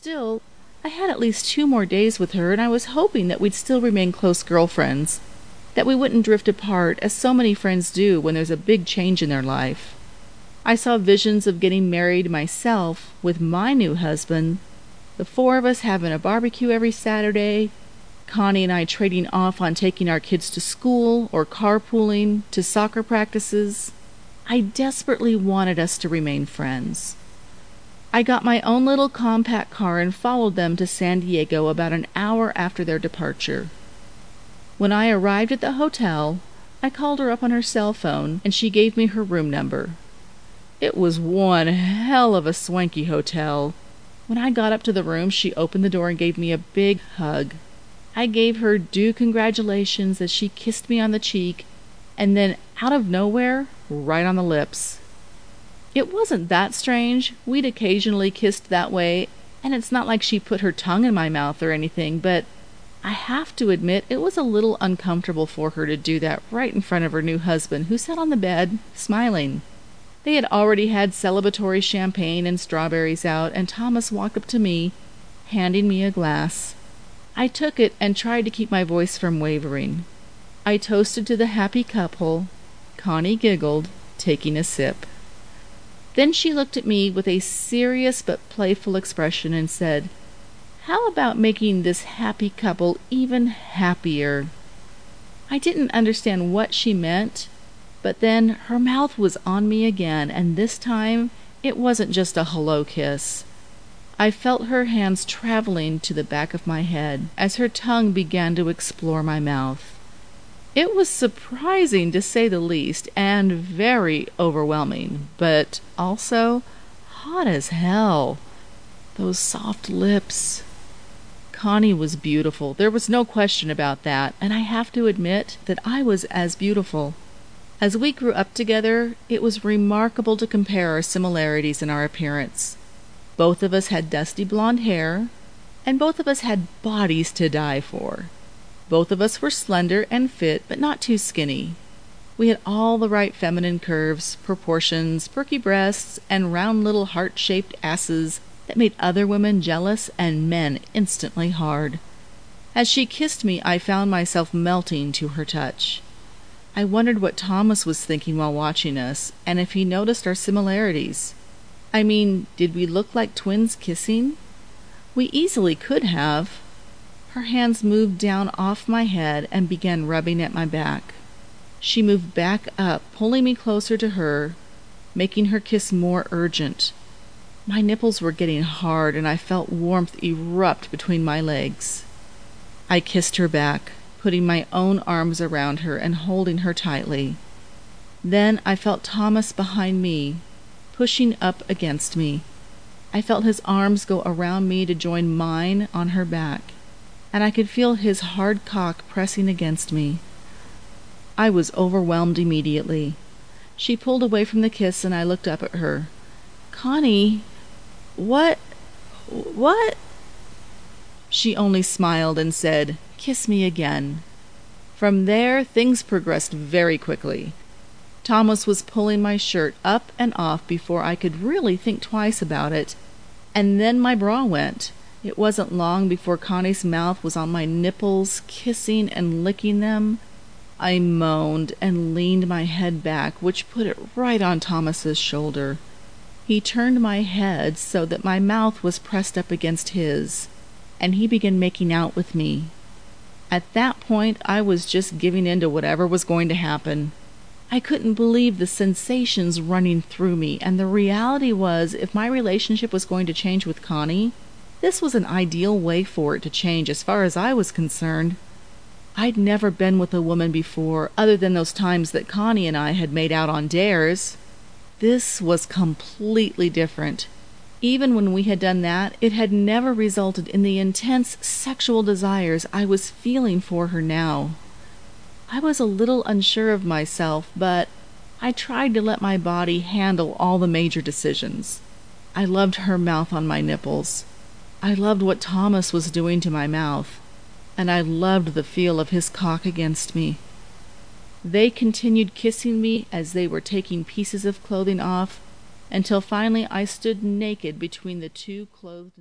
Still, I had at least two more days with her, and I was hoping that we'd still remain close girlfriends, that we wouldn't drift apart as so many friends do when there's a big change in their life. I saw visions of getting married myself with my new husband, the four of us having a barbecue every Saturday, Connie and I trading off on taking our kids to school or carpooling to soccer practices. I desperately wanted us to remain friends. I got my own little compact car and followed them to San Diego about an hour after their departure. When I arrived at the hotel, I called her up on her cell phone and she gave me her room number. It was one hell of a swanky hotel. When I got up to the room, she opened the door and gave me a big hug. I gave her due congratulations as she kissed me on the cheek, and then out of nowhere, right on the lips. It wasn't that strange. We'd occasionally kissed that way, and it's not like she put her tongue in my mouth or anything, but I have to admit it was a little uncomfortable for her to do that right in front of her new husband, who sat on the bed, smiling. They had already had celebratory champagne and strawberries out, and Thomas walked up to me, handing me a glass. I took it and tried to keep my voice from wavering. I toasted to the happy couple. Connie giggled, taking a sip. Then she looked at me with a serious but playful expression and said, How about making this happy couple even happier? I didn't understand what she meant, but then her mouth was on me again, and this time it wasn't just a hello kiss. I felt her hands traveling to the back of my head as her tongue began to explore my mouth. It was surprising to say the least, and very overwhelming, but also hot as hell. Those soft lips. Connie was beautiful. There was no question about that, and I have to admit that I was as beautiful. As we grew up together, it was remarkable to compare our similarities in our appearance. Both of us had dusty blonde hair, and both of us had bodies to die for. Both of us were slender and fit, but not too skinny. We had all the right feminine curves, proportions, perky breasts, and round little heart shaped asses that made other women jealous and men instantly hard. As she kissed me, I found myself melting to her touch. I wondered what Thomas was thinking while watching us, and if he noticed our similarities. I mean, did we look like twins kissing? We easily could have. Her hands moved down off my head and began rubbing at my back. She moved back up, pulling me closer to her, making her kiss more urgent. My nipples were getting hard, and I felt warmth erupt between my legs. I kissed her back, putting my own arms around her and holding her tightly. Then I felt Thomas behind me, pushing up against me. I felt his arms go around me to join mine on her back, and I could feel his hard cock pressing against me. I was overwhelmed immediately. She pulled away from the kiss, and I looked up at her. Connie, what? What? She only smiled and said, Kiss me again. From there, things progressed very quickly. Thomas was pulling my shirt up and off before I could really think twice about it. And then my bra went. It wasn't long before Connie's mouth was on my nipples, kissing and licking them. I moaned and leaned my head back, which put it right on Thomas's shoulder. He turned my head so that my mouth was pressed up against his, and he began making out with me. At that point, I was just giving in to whatever was going to happen. I couldn't believe the sensations running through me, and the reality was if my relationship was going to change with Connie, this was an ideal way for it to change as far as I was concerned. I'd never been with a woman before, other than those times that Connie and I had made out on dares. This was completely different. Even when we had done that, it had never resulted in the intense sexual desires I was feeling for her now. I was a little unsure of myself, but I tried to let my body handle all the major decisions. I loved her mouth on my nipples. I loved what Thomas was doing to my mouth. And I loved the feel of his cock against me. They continued kissing me as they were taking pieces of clothing off until finally I stood naked between the two clothed